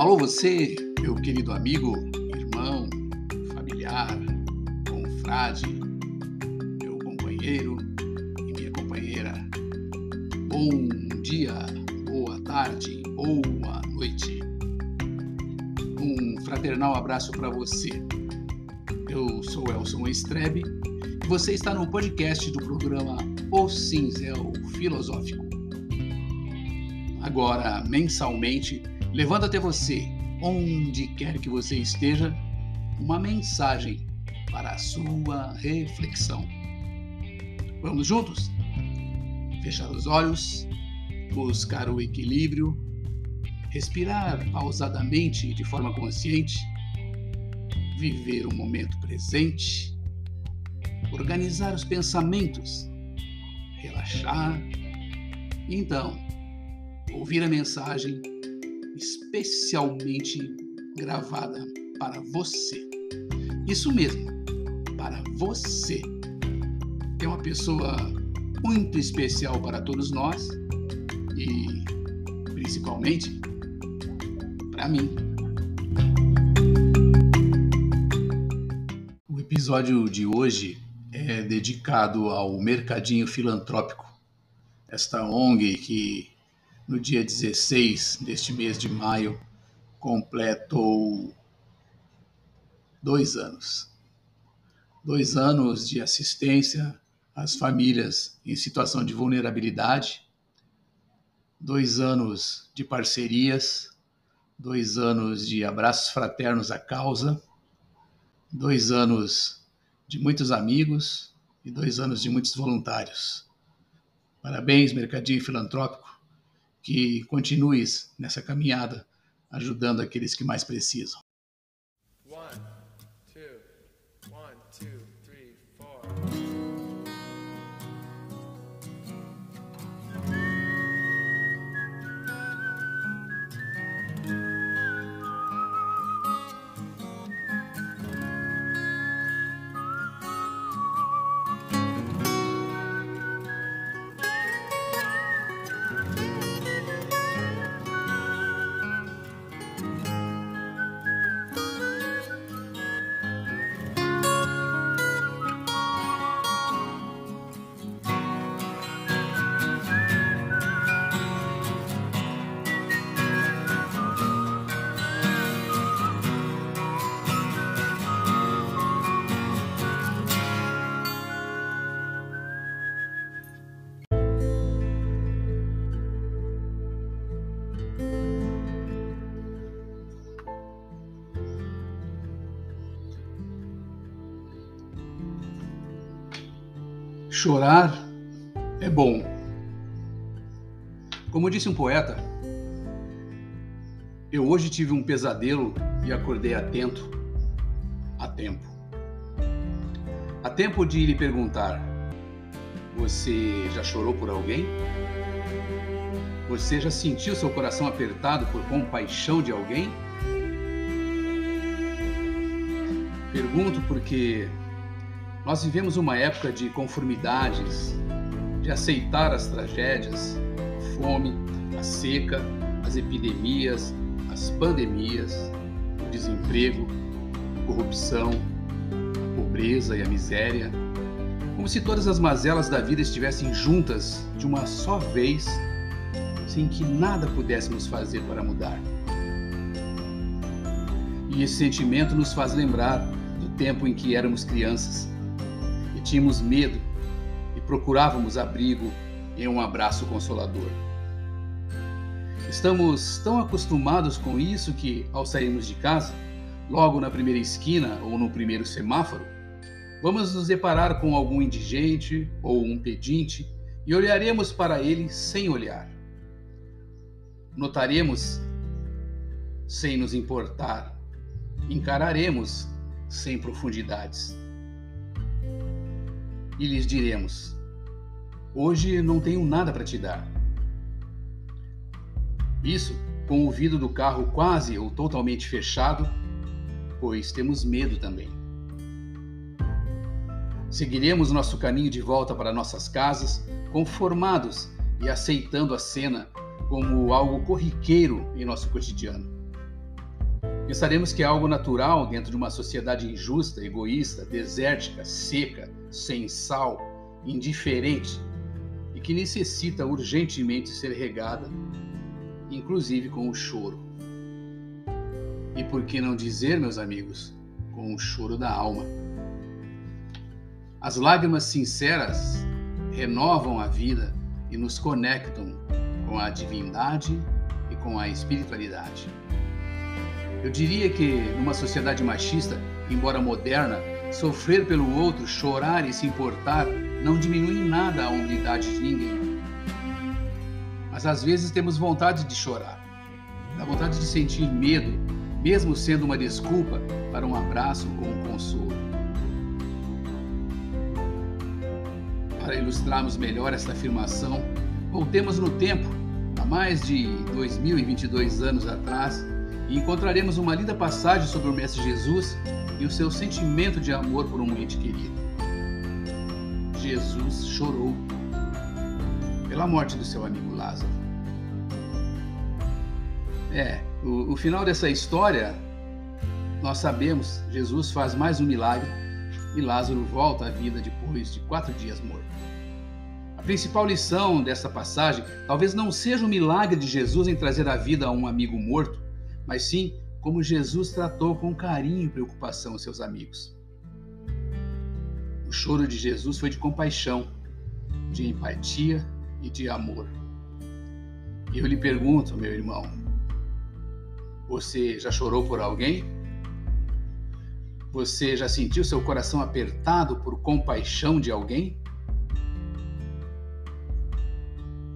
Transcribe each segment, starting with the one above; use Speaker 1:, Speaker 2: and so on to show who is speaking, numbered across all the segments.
Speaker 1: Alô, você, meu querido amigo, irmão, familiar, confrade, meu companheiro e minha companheira. Bom dia, boa tarde, boa noite. Um fraternal abraço para você. Eu sou Elson Estrebe e você está no podcast do programa O Cinzel Filosófico. Agora, mensalmente, levando até você, onde quer que você esteja, uma mensagem para a sua reflexão. Vamos juntos? Fechar os olhos, buscar o equilíbrio, respirar pausadamente de forma consciente, viver o momento presente, organizar os pensamentos, relaxar e então ouvir a mensagem especialmente gravada para você. Isso mesmo, para você. É uma pessoa muito especial para todos nós e principalmente para mim. O episódio de hoje é dedicado ao Mercadinho Filantrópico, esta ONG que no dia 16 deste mês de maio, completou dois anos. Dois anos de assistência às famílias em situação de vulnerabilidade, dois anos de parcerias, dois anos de abraços fraternos à causa, dois anos de muitos amigos e dois anos de muitos voluntários. Parabéns, Mercadinho Filantrópico que continues nessa caminhada, ajudando aqueles que mais precisam. Chorar é bom. Como disse um poeta, eu hoje tive um pesadelo e acordei atento a tempo. A tempo de lhe perguntar: Você já chorou por alguém? Você já sentiu seu coração apertado por compaixão de alguém? Pergunto porque nós vivemos uma época de conformidades, de aceitar as tragédias, a fome, a seca, as epidemias, as pandemias, o desemprego, a corrupção, a pobreza e a miséria, como se todas as mazelas da vida estivessem juntas de uma só vez, sem que nada pudéssemos fazer para mudar. E esse sentimento nos faz lembrar do tempo em que éramos crianças tínhamos medo e procurávamos abrigo em um abraço consolador. Estamos tão acostumados com isso que, ao sairmos de casa, logo na primeira esquina ou no primeiro semáforo, vamos nos deparar com algum indigente ou um pedinte e olharemos para ele sem olhar. Notaremos sem nos importar, encararemos sem profundidades e lhes diremos: Hoje não tenho nada para te dar. Isso com o vidro do carro quase ou totalmente fechado, pois temos medo também. Seguiremos nosso caminho de volta para nossas casas, conformados e aceitando a cena como algo corriqueiro em nosso cotidiano. Pensaremos que é algo natural dentro de uma sociedade injusta, egoísta, desértica, seca, sem sal, indiferente e que necessita urgentemente ser regada, inclusive com o choro. E por que não dizer, meus amigos, com o choro da alma? As lágrimas sinceras renovam a vida e nos conectam com a divindade e com a espiritualidade. Eu diria que, numa sociedade machista, embora moderna, sofrer pelo outro, chorar e se importar não diminui em nada a humildade de ninguém. Mas às vezes temos vontade de chorar, dá vontade de sentir medo, mesmo sendo uma desculpa para um abraço com um consolo. Para ilustrarmos melhor esta afirmação, voltemos no tempo, há mais de 2022 anos atrás, e encontraremos uma linda passagem sobre o Mestre Jesus e o seu sentimento de amor por um ente querido. Jesus chorou pela morte do seu amigo Lázaro. É, o, o final dessa história, nós sabemos, Jesus faz mais um milagre e Lázaro volta à vida depois de quatro dias morto. A principal lição dessa passagem talvez não seja o milagre de Jesus em trazer a vida a um amigo morto, mas sim como Jesus tratou com carinho e preocupação os seus amigos. O choro de Jesus foi de compaixão, de empatia e de amor. Eu lhe pergunto, meu irmão, você já chorou por alguém? Você já sentiu seu coração apertado por compaixão de alguém?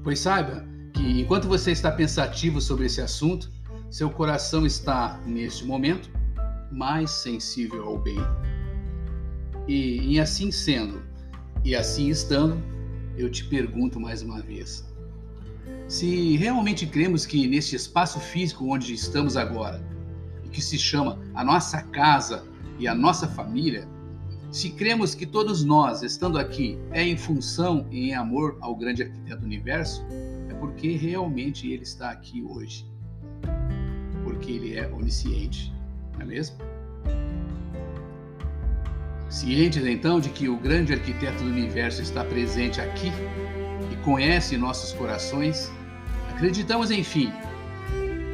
Speaker 1: Pois saiba que enquanto você está pensativo sobre esse assunto, seu coração está, neste momento, mais sensível ao bem. E, e assim sendo, e assim estando, eu te pergunto mais uma vez: se realmente cremos que neste espaço físico onde estamos agora, e que se chama a nossa casa e a nossa família, se cremos que todos nós, estando aqui, é em função e em amor ao grande arquiteto do universo, é porque realmente ele está aqui hoje porque ele é onisciente, não é mesmo? Cientes então de que o grande arquiteto do universo está presente aqui e conhece nossos corações, acreditamos, enfim,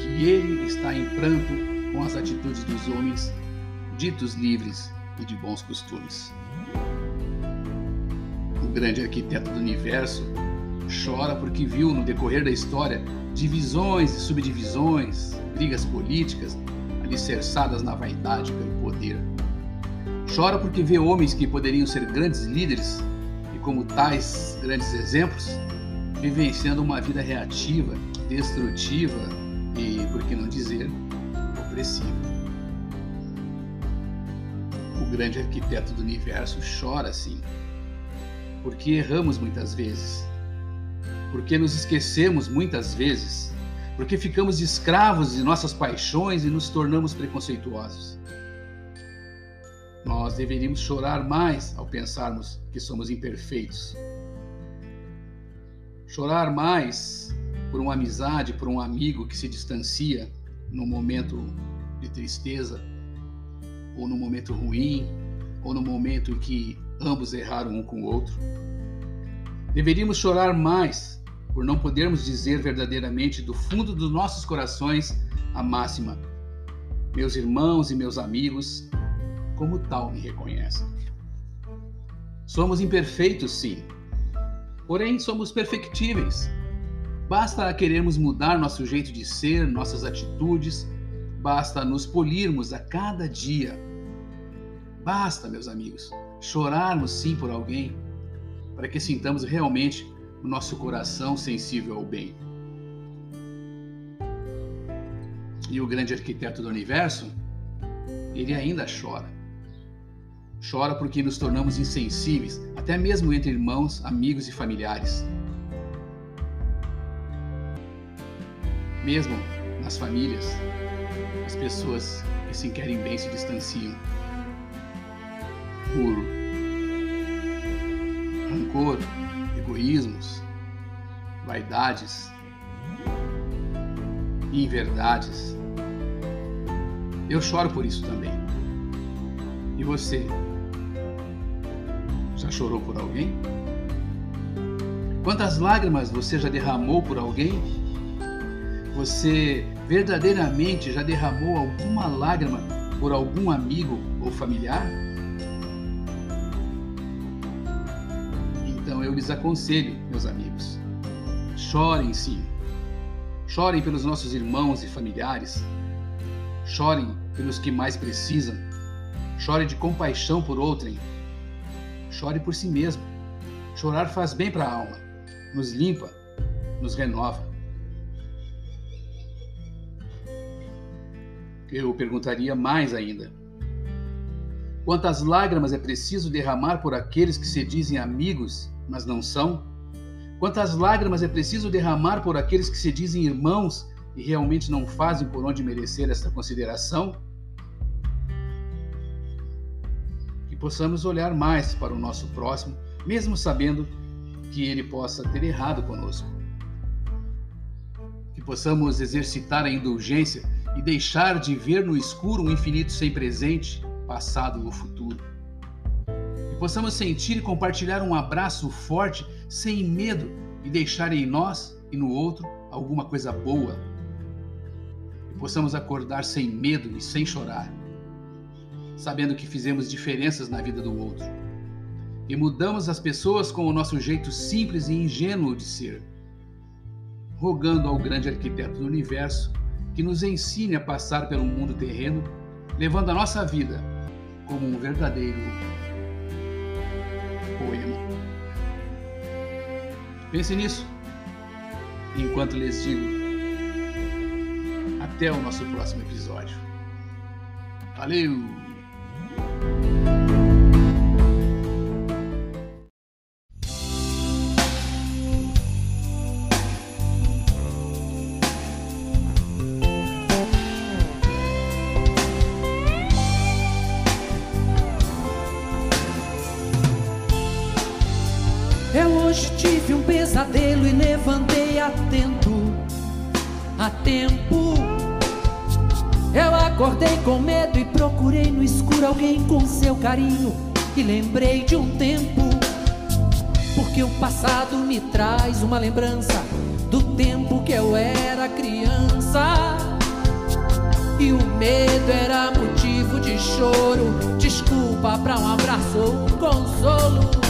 Speaker 1: que ele está em pranto com as atitudes dos homens ditos livres e de bons costumes. O grande arquiteto do universo chora porque viu no decorrer da história divisões e subdivisões, brigas políticas alicerçadas na vaidade pelo poder. Chora porque vê homens que poderiam ser grandes líderes e, como tais grandes exemplos, vivenciando uma vida reativa, destrutiva e, por que não dizer, opressiva. O grande arquiteto do universo chora assim, porque erramos muitas vezes porque nos esquecemos muitas vezes, porque ficamos escravos de nossas paixões e nos tornamos preconceituosos. Nós deveríamos chorar mais ao pensarmos que somos imperfeitos. Chorar mais por uma amizade, por um amigo que se distancia no momento de tristeza, ou no momento ruim, ou no momento em que ambos erraram um com o outro. Deveríamos chorar mais por não podermos dizer verdadeiramente do fundo dos nossos corações a máxima: Meus irmãos e meus amigos, como tal me reconhecem. Somos imperfeitos, sim, porém somos perfectíveis. Basta querermos mudar nosso jeito de ser, nossas atitudes, basta nos polirmos a cada dia. Basta, meus amigos, chorarmos sim por alguém, para que sintamos realmente o nosso coração sensível ao bem. E o grande arquiteto do universo, ele ainda chora. Chora porque nos tornamos insensíveis, até mesmo entre irmãos, amigos e familiares. Mesmo nas famílias, as pessoas que se querem bem se distanciam por rancor, egoísmos, vaidades, inverdades. Eu choro por isso também. E você? Já chorou por alguém? Quantas lágrimas você já derramou por alguém? Você verdadeiramente já derramou alguma lágrima por algum amigo ou familiar? Eu lhes aconselho, meus amigos, chorem sim. Chorem pelos nossos irmãos e familiares. Chorem pelos que mais precisam. Chore de compaixão por outrem. Chore por si mesmo. Chorar faz bem para a alma, nos limpa, nos renova. Eu perguntaria mais ainda. Quantas lágrimas é preciso derramar por aqueles que se dizem amigos, mas não são? Quantas lágrimas é preciso derramar por aqueles que se dizem irmãos e realmente não fazem por onde merecer esta consideração? Que possamos olhar mais para o nosso próximo, mesmo sabendo que ele possa ter errado conosco. Que possamos exercitar a indulgência e deixar de ver no escuro um infinito sem presente, passado ou futuro. Possamos sentir e compartilhar um abraço forte, sem medo, e deixar em nós e no outro alguma coisa boa. Que possamos acordar sem medo e sem chorar, sabendo que fizemos diferenças na vida do outro. E mudamos as pessoas com o nosso jeito simples e ingênuo de ser, rogando ao grande arquiteto do universo que nos ensine a passar pelo mundo terreno, levando a nossa vida como um verdadeiro poema. Pense nisso, enquanto lhes digo. Até o nosso próximo episódio. Valeu!
Speaker 2: Tive um pesadelo e levantei atento a tempo. Eu acordei com medo e procurei no escuro alguém com seu carinho e lembrei de um tempo. Porque o passado me traz uma lembrança do tempo que eu era criança. E o medo era motivo de choro, desculpa para um abraço ou um consolo.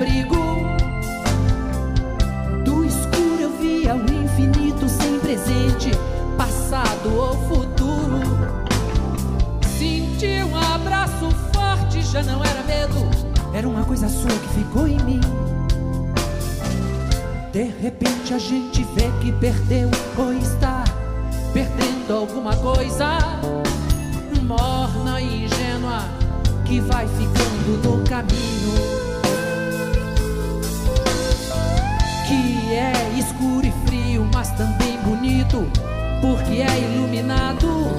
Speaker 2: Abrigo. Do escuro eu via o infinito sem presente, passado ou futuro. Senti um abraço forte, já não era medo, era uma coisa sua que ficou em mim. De repente a gente vê que perdeu ou está perdendo alguma coisa morna e ingênua que vai ficando no caminho. É escuro e frio, mas também bonito, porque é iluminado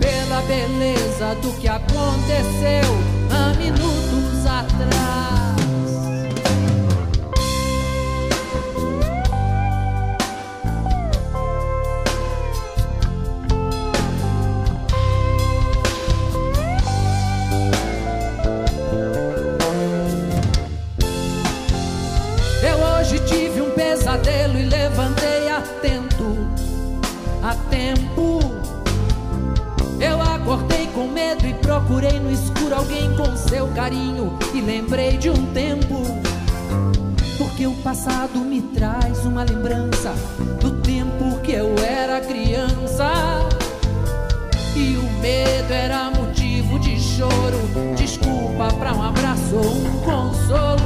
Speaker 2: pela beleza do que aconteceu há minutos atrás. Procurei no escuro alguém com seu carinho e lembrei de um tempo. Porque o passado me traz uma lembrança do tempo que eu era criança. E o medo era motivo de choro, desculpa para um abraço ou um consolo.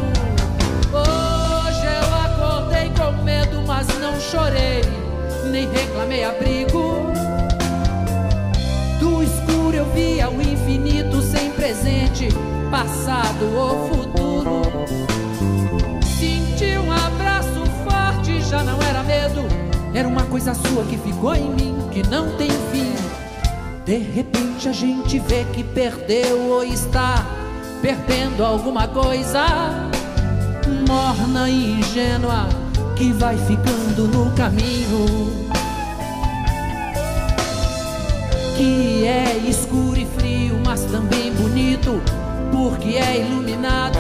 Speaker 2: Hoje eu acordei com medo, mas não chorei, nem reclamei abrigo escuro eu via o infinito sem presente, passado ou futuro. Senti um abraço forte, já não era medo, era uma coisa sua que ficou em mim, que não tem fim. De repente a gente vê que perdeu ou está perdendo alguma coisa morna e ingênua que vai ficando no caminho. Que é escuro e frio, mas também bonito, porque é iluminado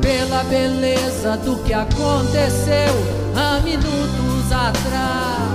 Speaker 2: pela beleza do que aconteceu há minutos atrás.